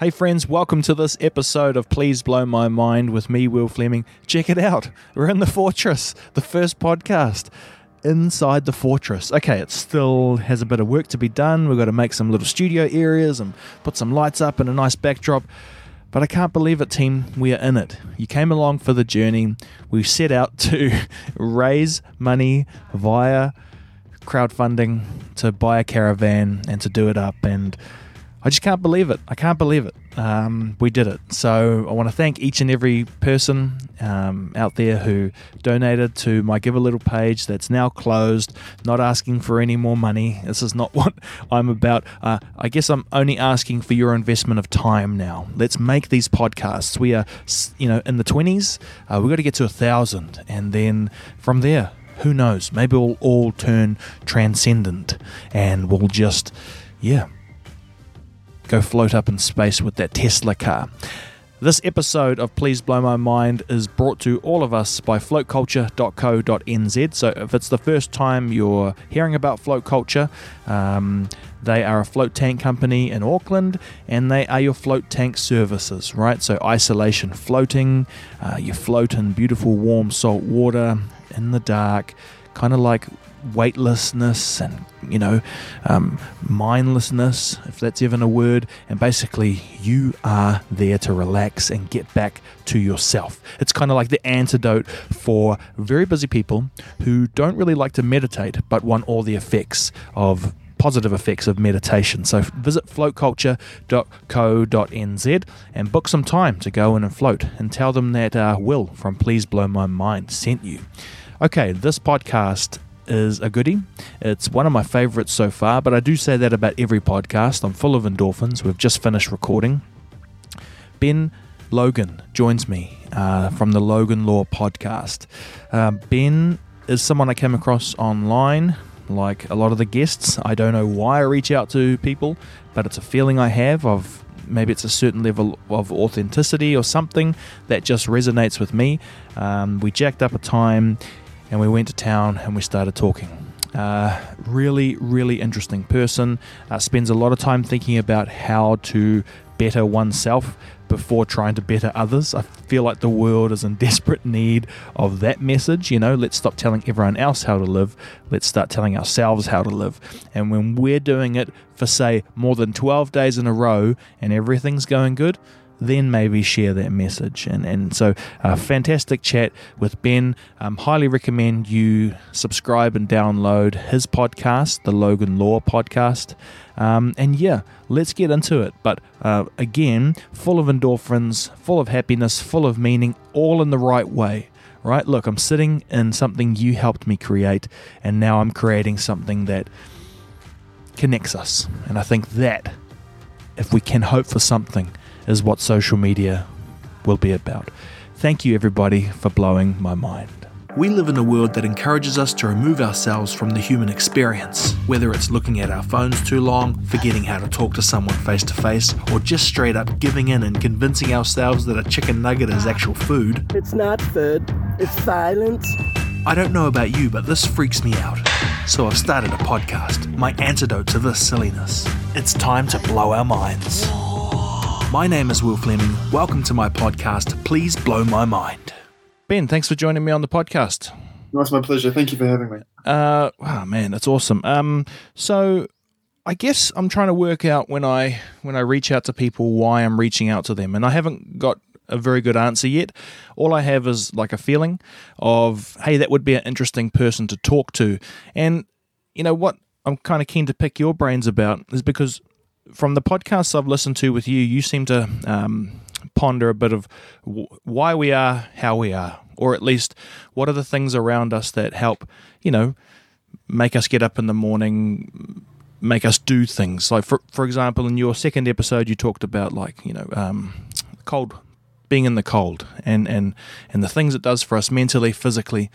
Hey, friends, welcome to this episode of Please Blow My Mind with me, Will Fleming. Check it out. We're in the fortress, the first podcast inside the fortress. Okay, it still has a bit of work to be done. We've got to make some little studio areas and put some lights up and a nice backdrop. But I can't believe it, team. We are in it. You came along for the journey. We set out to raise money via crowdfunding to buy a caravan and to do it up. And I just can't believe it. I can't believe it. Um, we did it. So I want to thank each and every person um, out there who donated to my Give a Little page that's now closed, not asking for any more money. This is not what I'm about. Uh, I guess I'm only asking for your investment of time now. Let's make these podcasts. We are, you know, in the 20s. Uh, we've got to get to a thousand. And then from there, who knows? Maybe we'll all turn transcendent and we'll just, yeah go float up in space with that Tesla car. This episode of Please Blow My Mind is brought to all of us by floatculture.co.nz. So, if it's the first time you're hearing about Float Culture, um, they are a float tank company in Auckland and they are your float tank services, right? So, isolation floating, uh, you float in beautiful warm salt water in the dark, kind of like weightlessness and you know um, mindlessness if that's even a word and basically you are there to relax and get back to yourself it's kind of like the antidote for very busy people who don't really like to meditate but want all the effects of positive effects of meditation. So visit floatculture.co.nz and book some time to go in and float and tell them that uh, Will from Please Blow My Mind sent you. Okay, this podcast is a goodie. It's one of my favorites so far, but I do say that about every podcast. I'm full of endorphins. We've just finished recording. Ben Logan joins me uh, from the Logan Law podcast. Uh, ben is someone I came across online, like a lot of the guests. I don't know why I reach out to people, but it's a feeling I have of maybe it's a certain level of authenticity or something that just resonates with me. Um, we jacked up a time and we went to town and we started talking. Uh, really, really interesting person. Uh, spends a lot of time thinking about how to better oneself before trying to better others. I feel like the world is in desperate need of that message. You know, let's stop telling everyone else how to live. Let's start telling ourselves how to live. And when we're doing it for, say, more than 12 days in a row and everything's going good, then maybe share that message. And, and so, a fantastic chat with Ben. Um, highly recommend you subscribe and download his podcast, the Logan Law podcast. Um, and yeah, let's get into it. But uh, again, full of endorphins, full of happiness, full of meaning, all in the right way. Right? Look, I'm sitting in something you helped me create, and now I'm creating something that connects us. And I think that, if we can hope for something, is what social media will be about. Thank you, everybody, for blowing my mind. We live in a world that encourages us to remove ourselves from the human experience, whether it's looking at our phones too long, forgetting how to talk to someone face to face, or just straight up giving in and convincing ourselves that a chicken nugget is actual food. It's not food, it's violence. I don't know about you, but this freaks me out. So I've started a podcast, my antidote to this silliness. It's time to blow our minds. My name is Will Fleming. Welcome to my podcast, Please Blow My Mind. Ben, thanks for joining me on the podcast. No, it's my pleasure. Thank you for having me. Uh, oh man, that's awesome. Um, so I guess I'm trying to work out when I when I reach out to people why I'm reaching out to them, and I haven't got a very good answer yet. All I have is like a feeling of, hey, that would be an interesting person to talk to, and you know what I'm kind of keen to pick your brains about is because from the podcasts I've listened to with you, you seem to um, ponder a bit of why we are how we are, or at least what are the things around us that help, you know, make us get up in the morning, make us do things. Like for for example, in your second episode, you talked about like you know um, cold being in the cold and and and the things it does for us mentally, physically,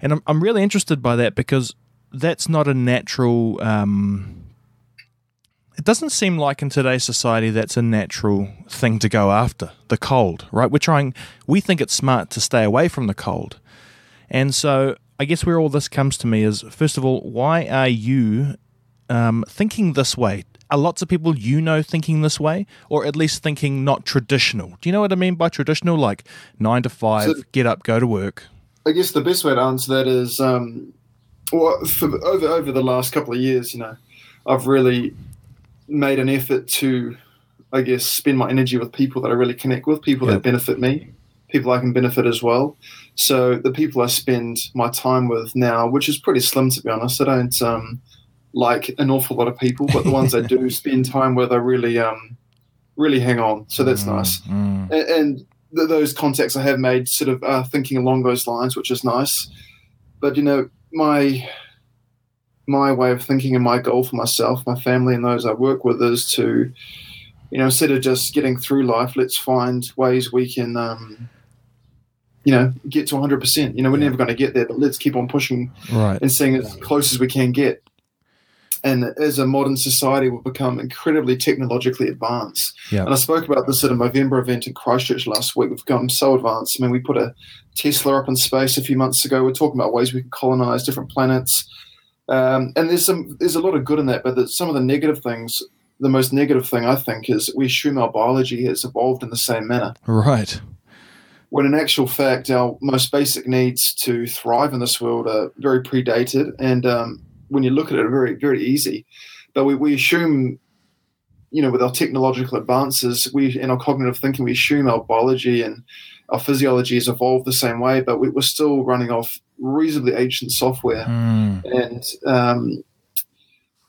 and I'm I'm really interested by that because that's not a natural. Um, it doesn't seem like in today's society that's a natural thing to go after the cold, right? We're trying, we think it's smart to stay away from the cold. And so I guess where all this comes to me is first of all, why are you um, thinking this way? are lots of people you know thinking this way, or at least thinking not traditional? Do you know what I mean by traditional? Like nine to five, so, get up, go to work. I guess the best way to answer that is, um, well, for, over over the last couple of years, you know, I've really made an effort to, I guess, spend my energy with people that I really connect with, people that benefit me, people I can benefit as well. So the people I spend my time with now, which is pretty slim to be honest, I don't um, like an awful lot of people, but the ones I do spend time with, I really, um, really hang on. So that's mm, nice. Mm. And, and th- those contacts I have made, sort of, are thinking along those lines, which is nice. But you know, my my way of thinking and my goal for myself, my family, and those I work with is to, you know, instead of just getting through life, let's find ways we can. Um, you know, get to 100%. You know, we're yeah. never going to get there, but let's keep on pushing right. and seeing as close as we can get. And as a modern society, we've become incredibly technologically advanced. Yeah. And I spoke about this at a Movember event in Christchurch last week. We've gotten so advanced. I mean, we put a Tesla up in space a few months ago. We're talking about ways we can colonize different planets. Um, and there's some there's a lot of good in that, but the, some of the negative things. The most negative thing I think is we assume our biology has evolved in the same manner. Right when in actual fact our most basic needs to thrive in this world are very predated and um, when you look at it are very very easy but we, we assume you know with our technological advances we in our cognitive thinking we assume our biology and our physiology has evolved the same way but we, are still running off reasonably ancient software mm. and um,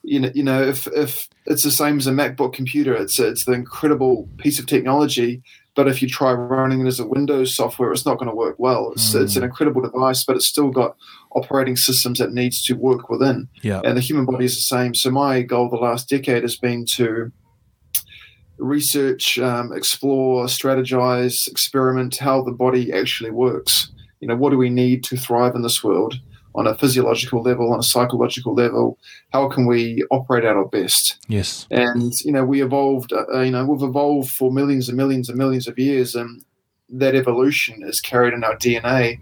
you know, you know, if, if it's the same as a MacBook computer, it's a, it's the incredible piece of technology but if you try running it as a Windows software, it's not going to work well. It's, mm. it's an incredible device, but it's still got operating systems that needs to work within. Yeah. And the human body is the same. So my goal the last decade has been to research, um, explore, strategize, experiment how the body actually works. You know, what do we need to thrive in this world? on a physiological level, on a psychological level, how can we operate at our best? Yes. And you know, we evolved. Uh, you know, we've evolved for millions and millions and millions of years, and that evolution is carried in our DNA.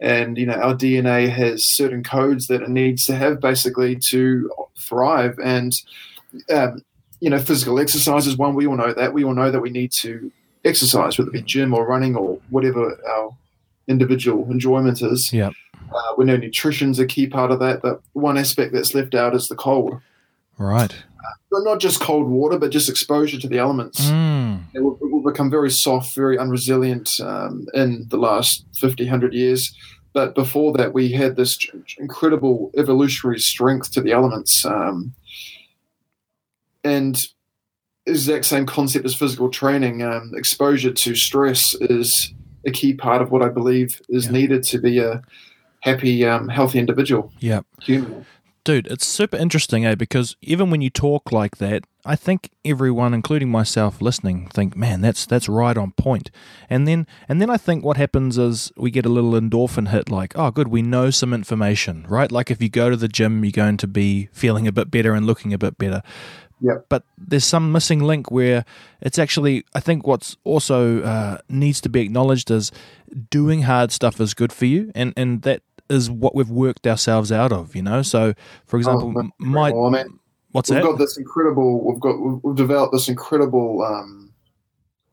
And you know, our DNA has certain codes that it needs to have basically to thrive. And um, you know, physical exercise is one. We all know that. We all know that we need to exercise, whether it be gym or running or whatever our individual enjoyment is. Yeah uh, we know nutrition's a key part of that, but one aspect that's left out is the cold. Right. Uh, but not just cold water, but just exposure to the elements. Mm. It, will, it, will, become very soft, very unresilient um, in the last 50, 100 years. But before that, we had this incredible evolutionary strength to the elements. Um, and exact same concept as physical training. Um, exposure to stress is a key part of what I believe is yeah. needed to be a happy, um, healthy individual. Yeah. Human. Dude, it's super interesting, eh? Because even when you talk like that, I think everyone, including myself listening, think, man, that's that's right on point. And then and then I think what happens is we get a little endorphin hit, like, oh, good, we know some information, right? Like if you go to the gym, you're going to be feeling a bit better and looking a bit better. Yeah. But there's some missing link where it's actually, I think what's also uh, needs to be acknowledged is doing hard stuff is good for you, and and that is what we've worked ourselves out of, you know. So, for example, oh, my I mean, what's we've that? got this incredible. We've got we've developed this incredible um,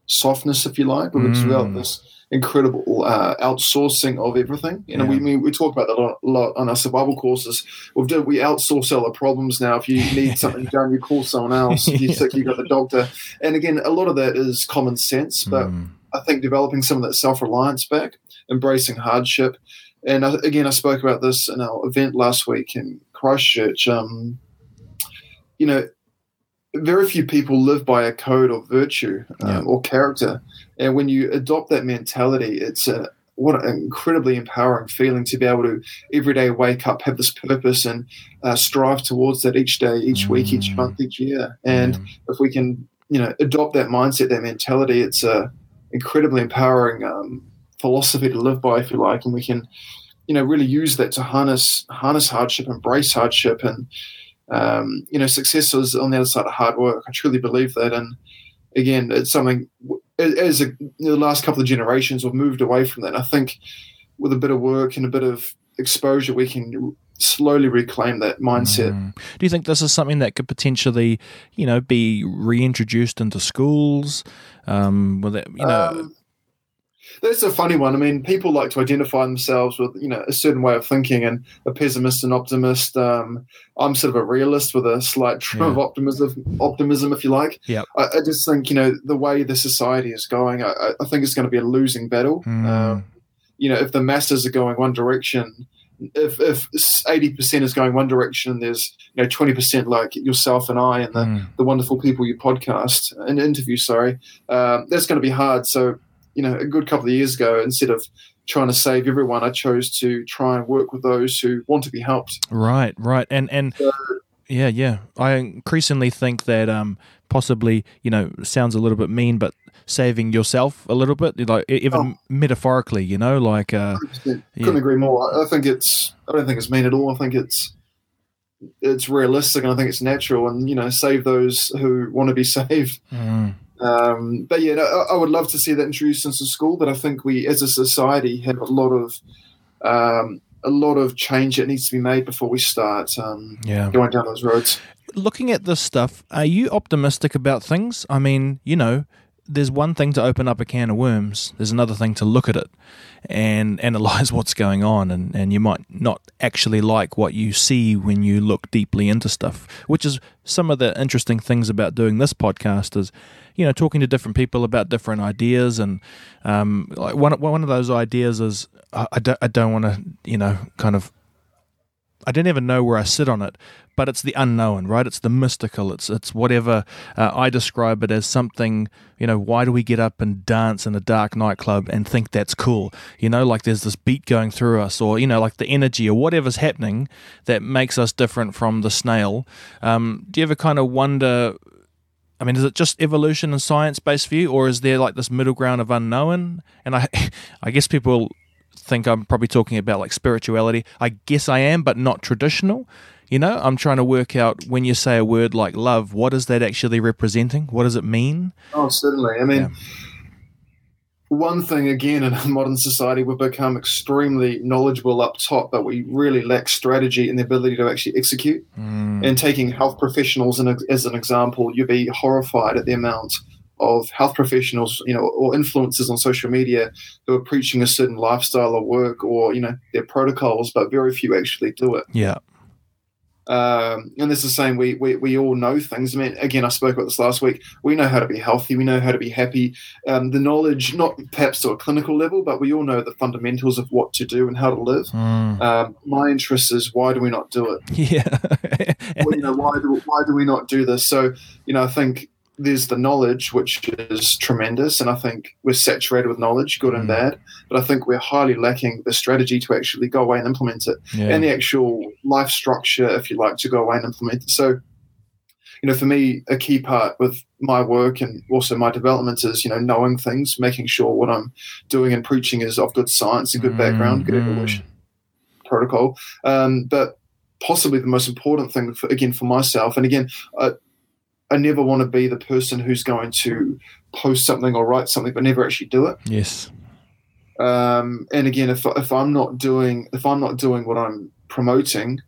softness, if you like. We've mm. developed this incredible uh, outsourcing of everything. You know, yeah. we we talk about that a lot, on our survival courses. We've done, we outsource all the problems now. If you need something done, you call someone else. If you're sick, you got the doctor. And again, a lot of that is common sense, but mm. I think developing some of that self reliance back, embracing hardship, and I, again, I spoke about this in our event last week in Christchurch. Um, you know, very few people live by a code of virtue um, yeah. or character, and when you adopt that mentality, it's a what an incredibly empowering feeling to be able to every day wake up, have this purpose, and uh, strive towards that each day, each mm. week, each month, each year. And mm. if we can, you know, adopt that mindset, that mentality, it's a incredibly empowering um, philosophy to live by, if you like, and we can, you know, really use that to harness harness hardship, embrace hardship, and um, you know, success is on the other side of hard work. I truly believe that, and again, it's something as a, the last couple of generations have moved away from that. And I think with a bit of work and a bit of exposure, we can slowly reclaim that mindset. Mm. Do you think this is something that could potentially, you know, be reintroduced into schools? Um, with it, you know. Um, that's a funny one. I mean, people like to identify themselves with you know a certain way of thinking, and a pessimist and optimist. Um, I'm sort of a realist with a slight trim Yeah. of optimism, optimism, if you like. Yeah. I, I just think you know the way the society is going. I, I- think it's going to be a losing battle. Mm. Um, you know, if the masses are going one direction, if if eighty percent is going one direction, and there's you know twenty percent like yourself and I and the Mm. the wonderful people you podcast and interview. Sorry, um, that's going to be hard. So, you know, a good couple of years ago, instead of trying to save everyone, I chose to try and work with those who want to be helped. Right, right, and and So- yeah, yeah. I increasingly think that um, possibly, you know, sounds a little bit mean, but saving yourself a little bit, like even Oh. metaphorically, you know, like uh, 100%. Yeah. Couldn't agree more. I I think it's. I don't think it's mean at all. I think it's. It's realistic, and I think it's natural, and you know, save those who want to be saved. mm, Um, but yeah, no, I, I would love to see that introduced into school. But I think we, as a society, have a lot of um, a lot of change that needs to be made before we start um, yeah. going down those roads. looking at this stuff, are you optimistic about things? I mean, you know, there's one thing to open up a can of worms, there's another thing to look at it and analyze what's going on. And, and you might not actually like what you see when you look deeply into stuff, which is some of the interesting things about doing this podcast is, you know, talking to different people about different ideas. And um, like one, one of those ideas is I, I don't, I don't want to, you know, kind of I don't even know where I sit on it, but it's the unknown, right? It's the mystical. It's it's whatever uh, I describe it as something. You know, why do we get up and dance in a dark nightclub and think that's cool? You know, like there's this beat going through us, or you know, like the energy or whatever's happening that makes us different from the snail. Um, do you ever kind of wonder? I mean, is it just evolution and science based view, or is there like this middle ground of unknown? And I, I guess people think I'm probably talking about like spirituality. I guess I am, but not traditional. You know, I'm trying to work out when you say a word like love, what is that actually representing? What does it mean? Oh, certainly. I mean, Yeah. one thing again in a modern society, we've become extremely knowledgeable up top, but we really lack strategy and the ability to actually execute. Mm, And taking health professionals as an example, you'd be horrified at the amount of health professionals, you know, or influencers on social media who are preaching a certain lifestyle or work or you know their protocols, but very few actually do it. yeah. Um, and it's the same. We, we we all know things. I mean, again, I spoke about this last week. We know how to be healthy. We know how to be happy. Um, the knowledge, not perhaps to a clinical level, but we all know the fundamentals of what to do and how to live. Mm, Um, my interest is why do we not do it? yeah. Well, you know, why do why do we not do this? So, you know, I think there's the knowledge, which is tremendous, and I think we're saturated with knowledge, good and Mm. bad. But I think we're highly lacking the strategy to actually go away and implement it yeah. and the actual life structure, if you like, to go away and implement it. So, you know, for me, a key part with my work and also my development is, you know, knowing things, making sure what I'm doing and preaching is of good science, a good background, good Mhm. evolution protocol. Um, but possibly the most important thing, for, again, for myself, and again, I, I never want to be the person who's going to post something or write something but never actually do it yes. um, and again, if if I'm not doing if I'm not doing what I'm promoting,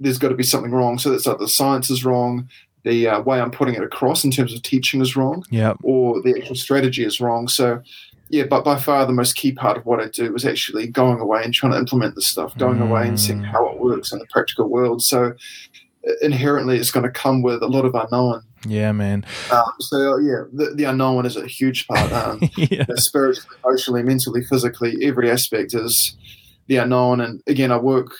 there's got to be something wrong. So that's like the science is wrong, the uh, way I'm putting it across in terms of teaching is wrong, Yeah. or the actual strategy is wrong. So yeah, but by far the most key part of what I do is actually going away and trying to implement this stuff, going away and seeing Mm. how it works in the practical world. So inherently, it's going to come with a lot of unknown. Yeah, man. Um, so yeah, the, the unknown is a huge part. Um, yeah. Spiritually, emotionally, mentally, physically, every aspect is the unknown. And again, I work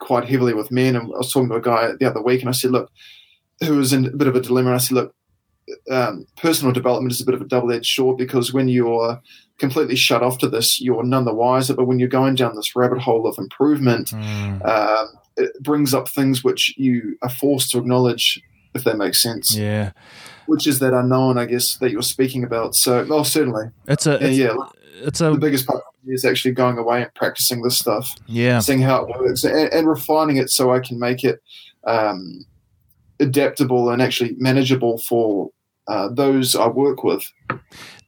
quite heavily with men. And I was talking to a guy the other week, and I said, look, who was in a bit of a dilemma. And I said, look, um, personal development is a bit of a double-edged sword because when you're completely shut off to this, you're none the wiser. But when you're going down this rabbit hole of improvement, Mm, um, it brings up things which you are forced to acknowledge, if that makes sense. yeah. Which is that unknown, I guess, that you're speaking about. So, well, certainly, It's a yeah, it's, yeah. it's the biggest part is actually going away and practicing this stuff, yeah. seeing how it works, and, and refining it so I can make it um, adaptable and actually manageable for uh, those I work with.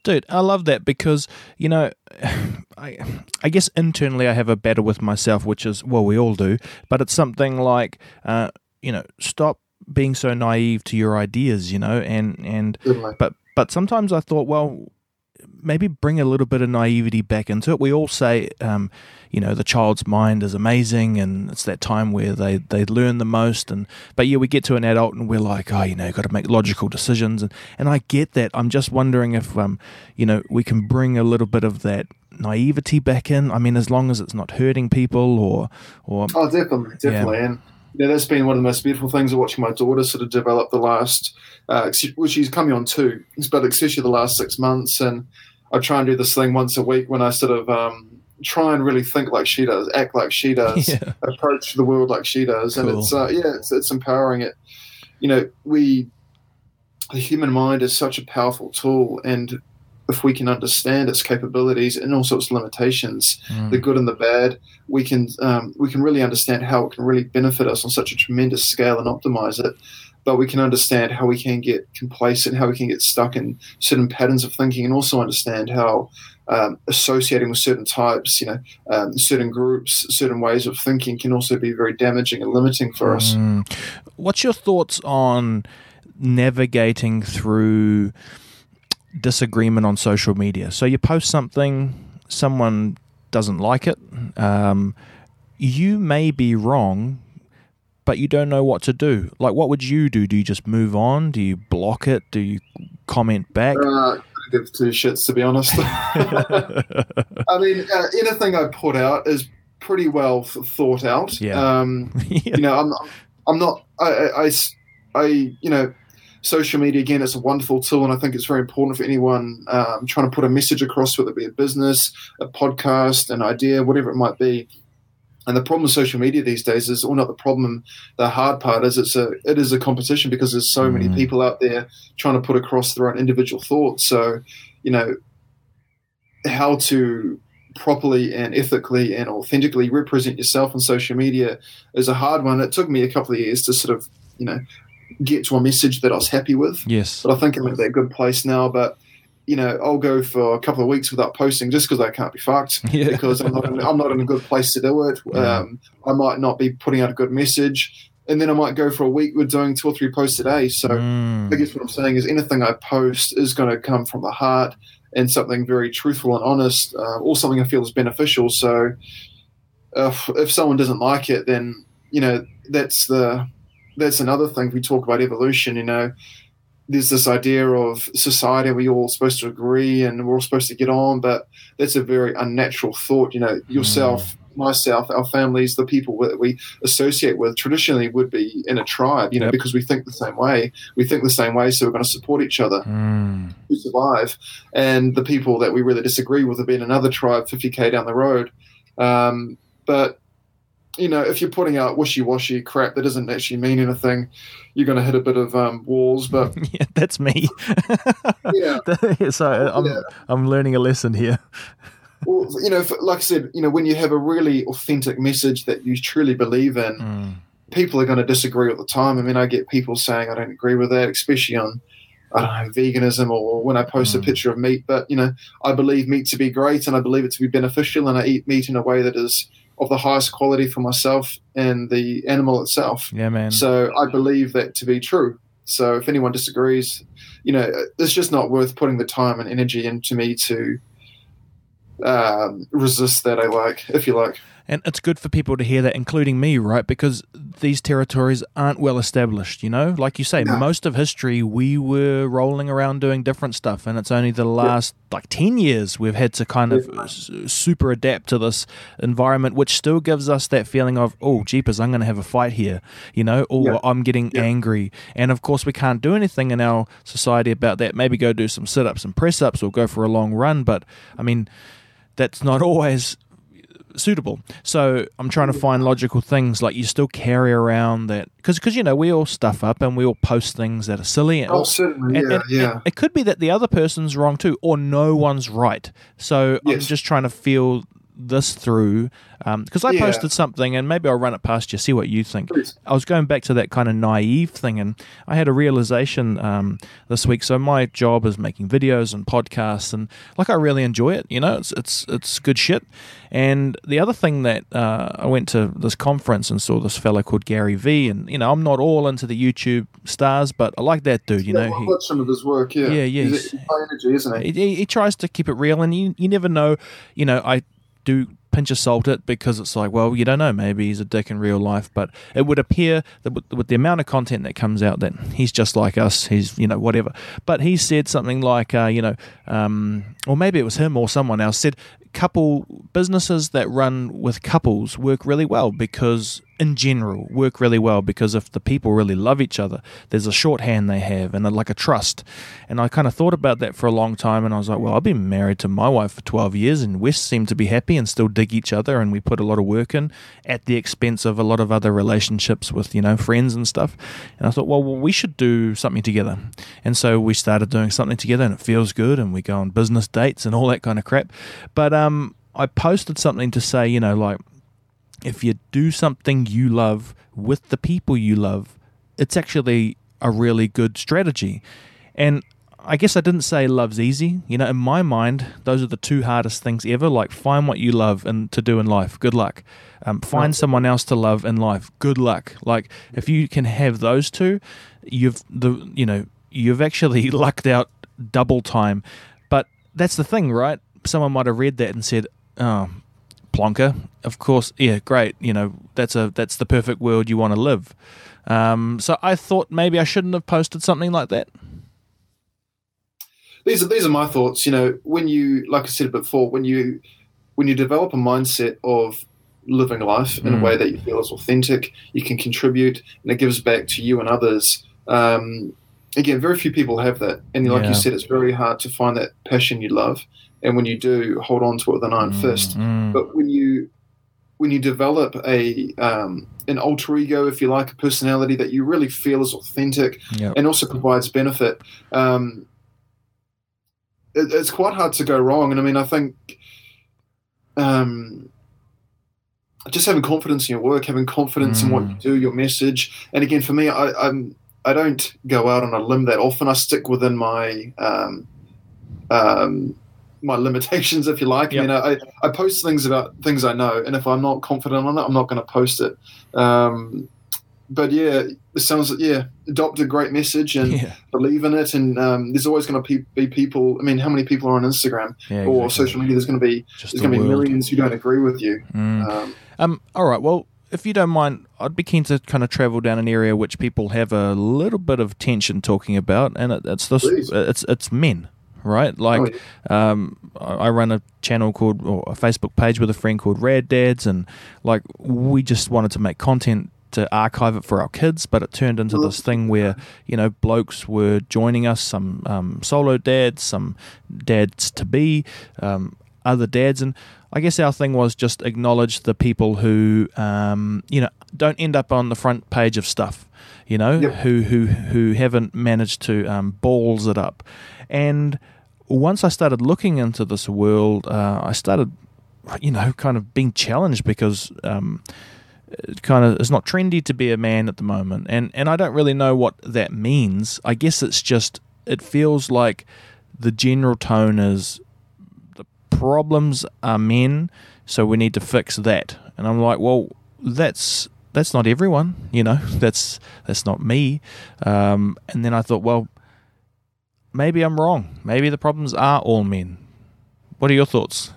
Dude, I love that because you know, I I guess internally I have a battle with myself, which is well, we all do, but it's something like uh, you know, stop being so naive to your ideas, you know, and and but but sometimes I thought, well, maybe bring a little bit of naivety back into it. We all say, um, you know, the child's mind is amazing, and it's that time where they they learn the most. And but yeah, we get to an adult and we're like, oh, you know, got to make logical decisions, and and I get that. I'm just wondering if um, you know, we can bring a little bit of that naivety back in. I mean, as long as it's not hurting people or or Oh, definitely, definitely, and know, that's been one of the most beautiful things of watching my daughter sort of develop the last, uh, well, she's coming on two, but especially the last six months. And I try and do this thing once a week when I sort of um, try and really think like she does, act like she does, Yeah. approach the world like she does, and it's uh, yeah, it's, it's empowering. It, you know, we the human mind is such a powerful tool, and if we can understand its capabilities and also its limitations, Mm. the good and the bad, we can um, we can really understand how it can really benefit us on such a tremendous scale and optimize it. But we can understand how we can get complacent, how we can get stuck in certain patterns of thinking, and also understand how um, associating with certain types, you know, um, certain groups, certain ways of thinking can also be very damaging and limiting for us. Mm. What's your thoughts on navigating through disagreement on social media? So you post something, someone doesn't like it. Um, you may be wrong, but you don't know what to do. Like, what would you do? Do you just move on? Do you block it? Do you comment back? Uh, give two shits to be honest. I mean, uh, anything I put out is pretty well th- thought out. Yeah. Um, yeah. you know, I'm, I'm not, I, I, I, you know, social media again, it's a wonderful tool, and I think it's very important for anyone um, trying to put a message across, whether it be a business, a podcast, an idea, whatever it might be. And the problem with social media these days is, or not the problem, the hard part is it's a it is a competition because there's so many Mm. people out there trying to put across their own individual thoughts. So, you know, how to properly and ethically and authentically represent yourself on social media is a hard one. It took me a couple of years to sort of, you know, get to a message that I was happy with. yes. But I think I'm at that good place now. But you know, I'll go for a couple of weeks without posting just because I can't be fucked. Yeah. Because I'm not, in, I'm not in a good place to do it. Yeah. Um, I might not be putting out a good message, and then I might go for a week with doing two or three posts a day. So Mm. I guess what I'm saying is anything I post is going to come from the heart and something very truthful and honest, uh, or something I feel is beneficial. So if, if someone doesn't like it, then you know that's the that's another thing. We talk about evolution. You know, there's this idea of society we're all supposed to agree and we're all supposed to get on, but that's a very unnatural thought. You know, yourself. Myself, our families, the people that we associate with traditionally would be in a tribe, you know, Yep. because we think the same way. We think the same way, so we're going to support each other Mm. to survive. And the people that we really disagree with have been another tribe 50k down the road. Um, but you know, if you're putting out wishy-washy crap that doesn't actually mean anything, you're going to hit a bit of um, walls. But Yeah, that's me. yeah, so I'm Yeah. I'm learning a lesson here. well, you know, like I said, you know, when you have a really authentic message that you truly believe in, Mm. people are going to disagree all the time. I mean, I get people saying I don't agree with that, especially on I don't know veganism or when I post Mm. a picture of meat. But you know, I believe meat to be great, and I believe it to be beneficial, and I eat meat in a way that is of the highest quality for myself and the animal itself. Yeah, man. So I believe that to be true. So if anyone disagrees, you know, it's just not worth putting the time and energy into me to um, resist that. I like, if you like. And it's good for people to hear that, including me, right? Because these territories aren't well established, you know? Like you say, No. most of history we were rolling around doing different stuff. And it's only the last like 10 years we've had to kind of s- super adapt to this environment, which still gives us that feeling of, oh, jeepers, I'm going to have a fight here, you know? Or Yeah. I'm getting Yeah. angry. And of course, we can't do anything in our society about that. Maybe go do some sit ups and press ups or go for a long run. But I mean, that's not always suitable. So I'm trying to find logical things like you still carry around that because because you know we all stuff up and we all post things that are silly. And, Oh, certainly, and- yeah, and- yeah. and it could be that the other person's wrong too, or no one's right. So I'm just trying to feel this through because I Yeah. posted something and maybe I'll run it past you, see what you think. Please. I was going back to that kind of naive thing, and I had a realization um, this week. So my job is making videos and podcasts, and like I really enjoy it. You know, it's it's it's good shit. And the other thing that uh, I went to this conference and saw this fellow called Gary Vee, and you know I'm not all into the YouTube stars, but I like that dude. You Yeah, know, I've he, some of his work. Yeah, Yeah, yeah, He's, he's- high energy, isn't he? he, he, he tries to keep it real, and you, you never know. You know, I do pinch of salt it because it's like, well, you don't know. Maybe he's a dick in real life, but it would appear that with, the amount of content that comes out, that he's just like us. He's you know whatever. But he said something like, uh, you know, um, or maybe it was him or someone else said, couple businesses that run with couples work really well because in general work really well because if the people really love each other there's a shorthand they have and like a trust. And i kind of thought about that for a long time and i was like well i've been married to my wife for 12 years and we seem to be happy and still dig each other and we put a lot of work in at the expense of a lot of other relationships with you know friends and stuff. And i thought well, well we should do something together. And so we started doing something together and it feels good and we go on business dates and all that kind of crap. But um i posted something to say you know like if you do something you love with the people you love, it's actually a really good strategy. And I guess I didn't say love's easy. You know, in my mind, those are the two hardest things ever. Like, find what you love and to do in life. Good luck. Um, find someone else to love in life. Good luck. Like, if you can have those two, you've the you know you've actually lucked out double time. But that's the thing, right? Someone might have read that and said, "Oh, plonker. Of course, yeah, great. You know, that's a that's the perfect world you want to live. Um, so I thought maybe I shouldn't have posted something like that. these are these are my thoughts. You know, when you, like I said before, when you when you develop a mindset of living life in Mm. a way that you feel is authentic, you can contribute, and it gives back to you and others. Um, again, very few people have that, and like Yeah. you said, it's very hard to find that passion you love. And when you do, hold on to it with an iron fist. Mm, But when you when you develop a um, an alter ego, if you like, a personality that you really feel is authentic, Yep. and also provides benefit, um, it, it's quite hard to go wrong. And I mean, I think um, just having confidence in your work, having confidence in what Mm. you do, your message, and again, for me, I, I'm I don't go out on a limb that often. I stick within my um, um, my limitations, if you like. Yep. I mean, I, I post things about things I know, and if I'm not confident on it, I'm not going to post it. Um, but yeah, it sounds like, yeah, adopt a great message and yeah, believe in it. And um, there's always going to pe- be people. I mean, how many people are on Instagram yeah, or exactly. social media? There's going to be Just there's the going to be millions who don't agree with you. Mm. Um, Um, all right. Well, if you don't mind, I'd be keen to kind of travel down an area which people have a little bit of tension talking about, and it, it's this. Please. It's it's men, right? Like, oh, um, I I run a channel called or a Facebook page with a friend called Rad Dads, and like we just wanted to make content to archive it for our kids, but it turned into this thing where you know blokes were joining us, some um, solo dads, some dads to be, um, other dads, and I guess our thing was just acknowledge the people who um, you know don't end up on the front page of stuff, you know, Yep. who who who haven't managed to um, balls it up, and once I started looking into this world, uh, I started, you know, kind of being challenged because um, it kind of it's not trendy to be a man at the moment, and and I don't really know what that means. I guess it's just it feels like the general tone is the problems are men, so we need to fix that, and I'm like, well, that's that's not everyone, you know, that's that's not me, um, and then I thought, well maybe I'm wrong. Maybe the problems are all men. What are your thoughts?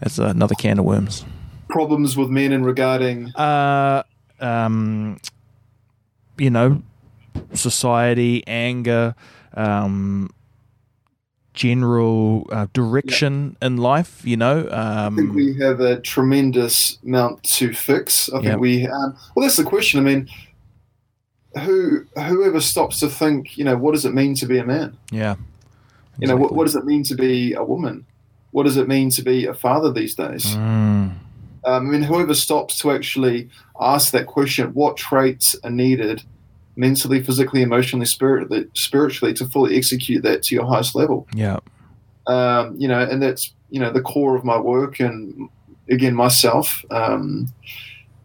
That's another can of worms. problems with men in regarding Uh, um, you know, society, anger, um, general uh, direction in life. You know, I think um, we have a tremendous amount to fix. I think Yep. we. Um, well, that's the question. I mean, who whoever stops to think, you know, what does it mean to be a man? yeah. You know, what, what does it mean to be a woman? What does it mean to be a father these days? Mm, Um, I mean, whoever stops to actually ask that question, what traits are needed mentally, physically, emotionally, spiritually, spiritually to fully execute that to your highest level? yeah. um, you know, and that's you know the core of my work and again myself. Um,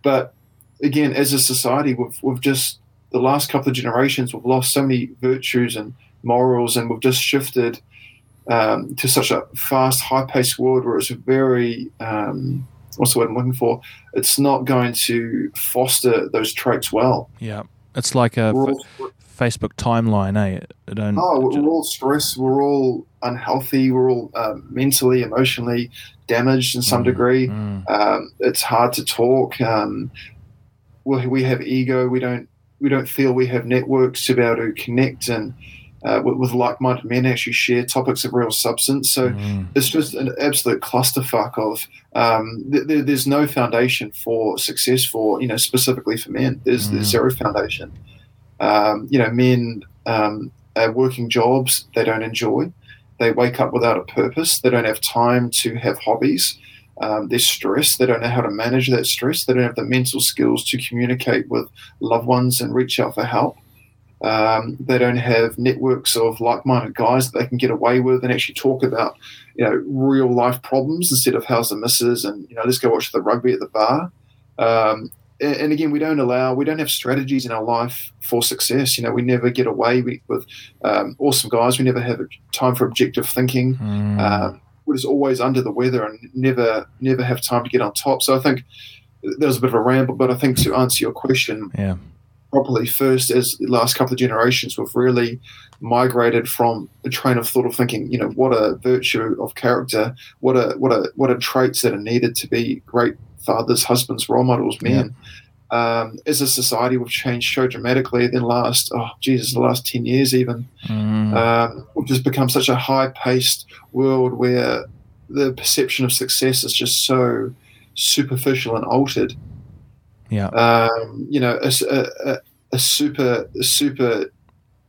but again, as a society, we've we've just the last couple of generations we've lost so many virtues and morals, and we've just shifted um, to such a fast, high-paced world where it's very um, what's the word I'm looking for? It's not going to foster those traits well. Yeah, it's like a all, Facebook timeline, eh? It don't, oh, we're, we're all stressed. We're all unhealthy. We're all um, mentally, emotionally damaged in some mm, degree. Mm. Um, it's hard to talk. Um, we, we have ego. We don't we don't feel we have networks to be able to connect and uh, with, with, like-minded men actually share topics of real substance. So mm. it's just an absolute clusterfuck of um, th- th- there's no foundation for success for you know specifically for men. There's, mm. there's zero foundation. Um, you know, men um, are working jobs they don't enjoy. They wake up without a purpose. They don't have time to have hobbies. Um, they're stressed. They don't know how to manage that stress. They don't have the mental skills to communicate with loved ones and reach out for help. Um, they don't have networks of like-minded guys that they can get away with and actually talk about, you know, real life problems instead of how's the missus and you know let's go watch the rugby at the bar. Um, and, and, again, we don't allow, we don't have strategies in our life for success. You know, we never get away with um, awesome guys. We never have time for objective thinking. Mm. Just always under the weather and never, never have time to get on top. So I think there was a bit of a ramble, but I think to answer your question, yeah properly first as the last couple of generations we've really migrated from a train of thought of thinking you know what a virtue of character what a what a what are traits that are needed to be great fathers husbands role models men yeah. Um, as a society we've changed so dramatically in the last oh jesus the last 10 years even mm. um, we've just become such a high-paced world where the perception of success is just so superficial and altered yeah. Um, you know, a, a, a super a super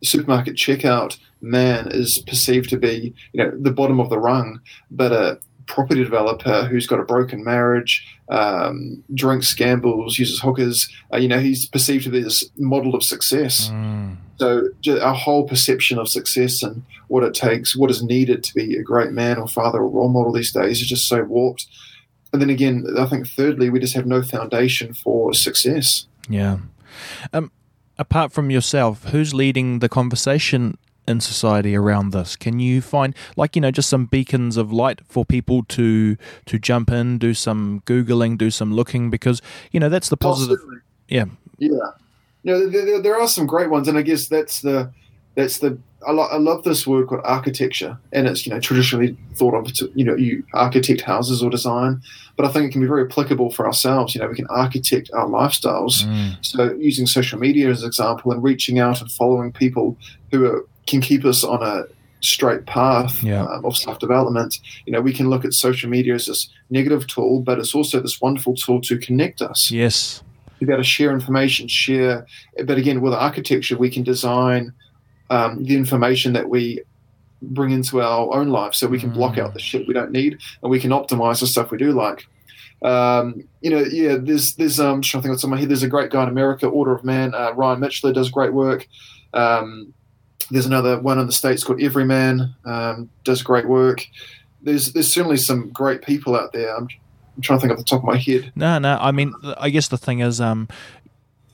supermarket checkout man is perceived to be, you know, the bottom of the rung, but a property developer who's got a broken marriage, um, drinks, gambles, uses hookers, uh, you know, he's perceived to be this model of success. Mm. So our whole perception of success and what it takes, what is needed to be a great man or father or role model these days is just so warped and then again, I think thirdly, we just have no foundation for success. Yeah. Um, apart from yourself, who's leading the conversation in society around this? Can you find like you know just some beacons of light for people to to jump in, do some googling, do some looking because you know that's the positive. yeah. Yeah. You know, there, there are some great ones, and I guess that's the that's the I, lo- I, love this word called architecture, and it's you know traditionally thought of to you know you architect houses or design, but I think it can be very applicable for ourselves. You know, we can architect our lifestyles. Mm. So using social media as an example and reaching out and following people who are, can keep us on a straight path yeah. um, of self development. You know, we can look at social media as this negative tool, but it's also this wonderful tool to connect us. Yes. To be able to share information, share. But again, with architecture, we can design um, the information that we bring into our own life so we can block out mm. the shit we don't need and we can optimize the stuff we do like um, you know yeah there's there's um I'm trying to think what's on my head there's a great guy in america order of man uh, ryan michler does great work um, there's another one in the states called everyman um, does great work there's there's certainly some great people out there I'm, I'm trying to think off the top of my head. No, no. I mean, I guess the thing is, um,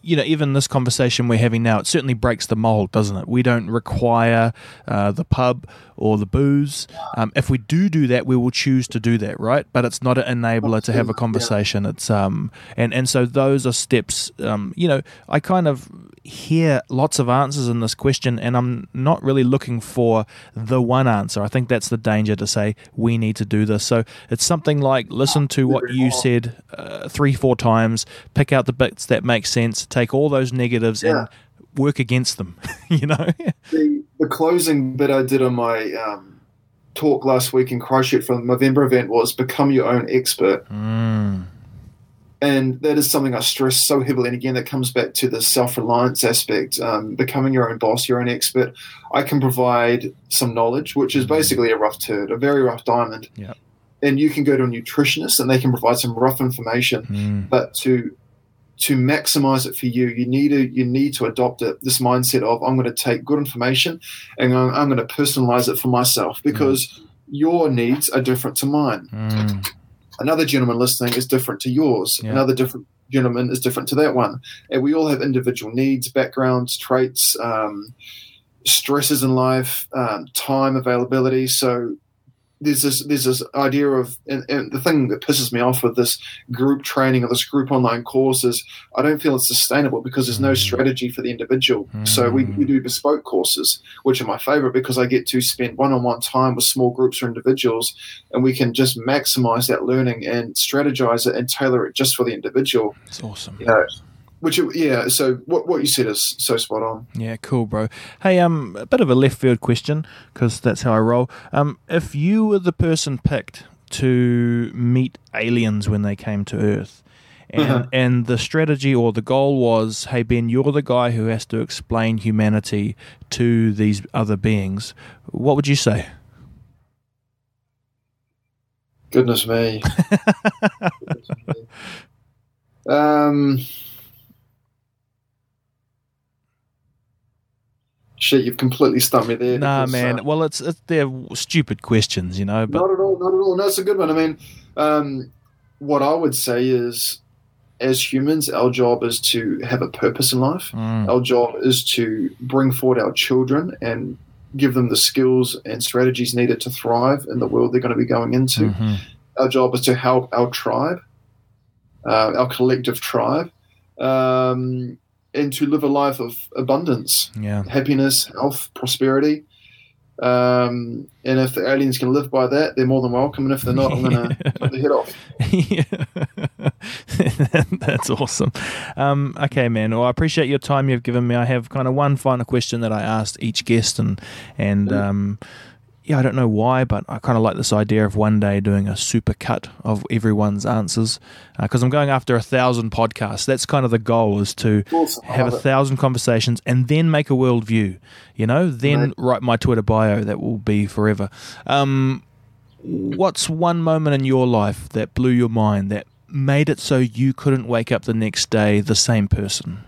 you know, even this conversation we're having now, it certainly breaks the mold, doesn't it? We don't require uh, the pub or the booze. Um, if we do do that, we will choose to do that, right? But it's not an enabler to have a conversation. It's um, and and so those are steps. Um, you know, I kind of hear lots of answers in this question, and I'm not really looking for the one answer. I think that's the danger to say we need to do this. So it's something like listen to what you said uh, three, four times, pick out the bits that make sense, take all those negatives yeah. and work against them. you know, the, the closing bit I did on my um, talk last week in Christchurch for the Movember event was become your own expert. Mm and that is something I stress so heavily. And again, that comes back to the self reliance aspect, um, becoming your own boss, your own expert. I can provide some knowledge, which is basically a rough turd, a very rough diamond. Yeah. And you can go to a nutritionist and they can provide some rough information. Mm. But to to maximize it for you, you need to you need to adopt it. This mindset of I'm going to take good information and I'm, I'm going to personalize it for myself because mm. your needs are different to mine. Mm. another gentleman listening is different to yours. Yeah. Another different gentleman is different to that one, and we all have individual needs, backgrounds, traits, um, stresses in life, um, time availability. So there's this there's this idea of and, and, the thing that pisses me off with this group training or this group online course is I don't feel it's sustainable because there's no strategy for the individual. Mm. So we, we do bespoke courses, which are my favorite because I get to spend one-on-one time with small groups or individuals, and we can just maximize that learning and strategize it and tailor it just for the individual. It's awesome. You know, which yeah, so what what you said is so spot on. Yeah, cool, bro. Hey, um, a bit of a left field question because that's how I roll. Um, if you were the person picked to meet aliens when they came to Earth, and and the strategy or the goal was, hey Ben, you're the guy who has to explain humanity to these other beings. What would you say? Goodness me. Goodness me. Um. Shit, you've completely stumped me there. Nah, because, man. uh, well, it's, it's they're stupid questions, you know. But not at all, not at all. No, it's a good one. I mean, um, what I would say is, as humans, our job is to have a purpose in life. Mm, Our job is to bring forward our children and give them the skills and strategies needed to thrive in the world they're going to be going into. mhm. Our job is to help our tribe, uh, our collective tribe, um, and to live a life of abundance yeah. happiness, health, prosperity. Um, and if the aliens can live by that, they're more than welcome. And if they're not, I'm going to cut the head off. yeah. That's awesome. Um, okay, man. Well, I appreciate your time you've given me. I have kind of one final question that I asked each guest, and and um, yeah, I don't know why, but I kind of like this idea of one day doing a super cut of everyone's answers because I'm going after a thousand podcasts. That's kind of the goal is to Awesome. Have a it. thousand conversations and then make a worldview. You know, then Right. write my Twitter bio that will be forever. Um, what's one moment in your life that blew your mind that made it so you couldn't wake up the next day the same person?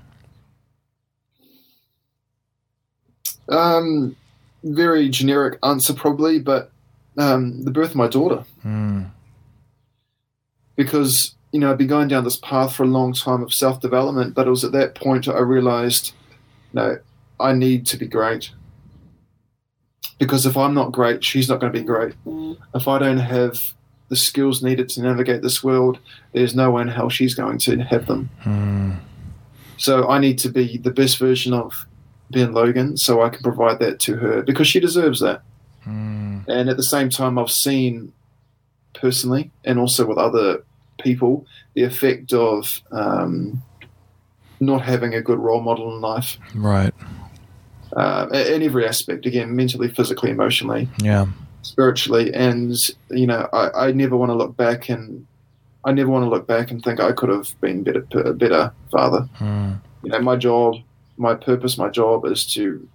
Um, very generic answer, probably, but um, the birth of my daughter. Mm, Because, you know, I'd been going down this path for a long time of self development, but it was at that point I realized, no, I need to be great. Because if I'm not great, she's not going to be great. If I don't have the skills needed to navigate this world, there's no way in hell she's going to have them. mm, So I need to be the best version of Ben Logan so I can provide that to her because she deserves that. mm, And at the same time, I've seen personally and also with other people the effect of um, not having a good role model in life right. uh, in every aspect again, mentally, physically, emotionally, Yeah. spiritually. And, you know, I, I never want to look back and I never want to look back and think I could have been better, a better father. Mm, you know, my job, my purpose, my job is to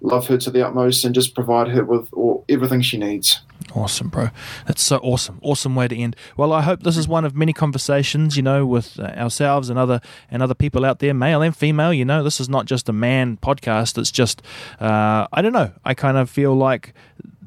love her to the utmost and just provide her with all, everything she needs. Awesome, bro. That's so awesome. Awesome way to end. Well, I hope this is one of many conversations, you know, with uh, ourselves and other and other people out there, male and female. You know, this is not just a man podcast. It's just, uh, I don't know. I kind of feel like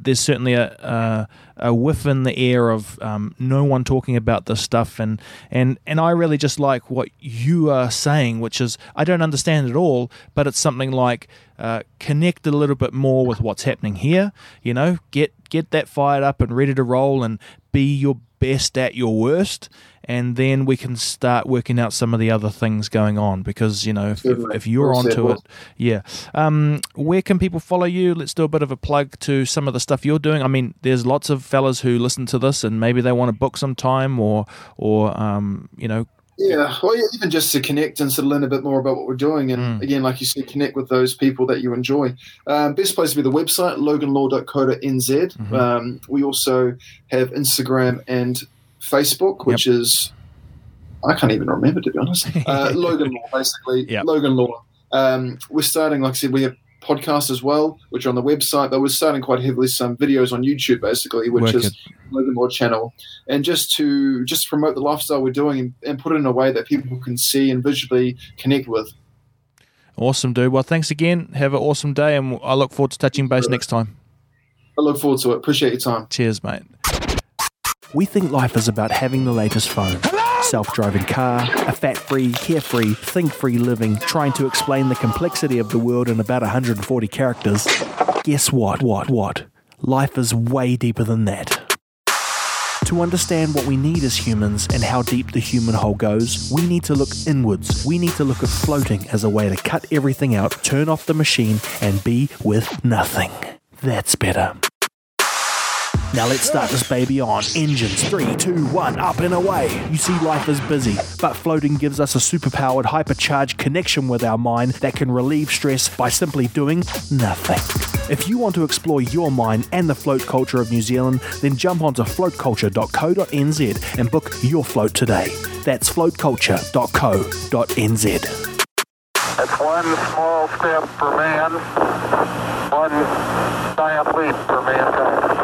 there's certainly a, a a whiff in the air of um, no one talking about this stuff, and and and I really just like what you are saying, which is I don't understand it all, but it's something like uh, connect a little bit more with what's happening here. You know, get get that fired up and ready to roll, and be your best at your worst. And then we can start working out some of the other things going on because you know if, if, if you're Well onto it, yeah. Um, where can people follow you? Let's do a bit of a plug to some of the stuff you're doing. I mean, there's lots of fellas who listen to this and maybe they want to book some time or, or um, you know, Yeah, well, yeah, even just to connect and sort of learn a bit more about what we're doing. And Mm. again, like you said, connect with those people that you enjoy. Um, best place to be the website, loganlaw.co.nz. Mhm. Um, we also have Instagram and Facebook, which is, I can't even remember, to be honest. Uh, Logan Law, basically. Yep. Logan Law. Um, we're starting, like I said, we have podcasts as well, which are on the website, but we're starting quite heavily some videos on YouTube, basically, which Wicked. is Logan Law channel, and just to just promote the lifestyle we're doing and, and put it in a way that people can see and visually connect with. awesome, dude. Well, thanks again. Have an awesome day, and I look forward to touching base next time. I look forward to it. Appreciate your time. Cheers, mate. We think life is about having the latest phone, self driving car, a fat free, carefree, think free living, trying to explain the complexity of the world in about 140 characters. Guess what? What? What? Life is way deeper than that. To understand what we need as humans and how deep the human hole goes, we need to look inwards. We need to look at floating as a way to cut everything out, turn off the machine, and be with nothing. That's better. Now let's start this baby on. Engines, three, two, one, up and away. You see, life is busy, but floating gives us a superpowered, hypercharged connection with our mind that can relieve stress by simply doing nothing. If you want to explore your mind and the float culture of New Zealand, then jump onto floatculture.co.nz and book your float today. That's floatculture.co.nz. It's one small step for man, one giant leap for mankind.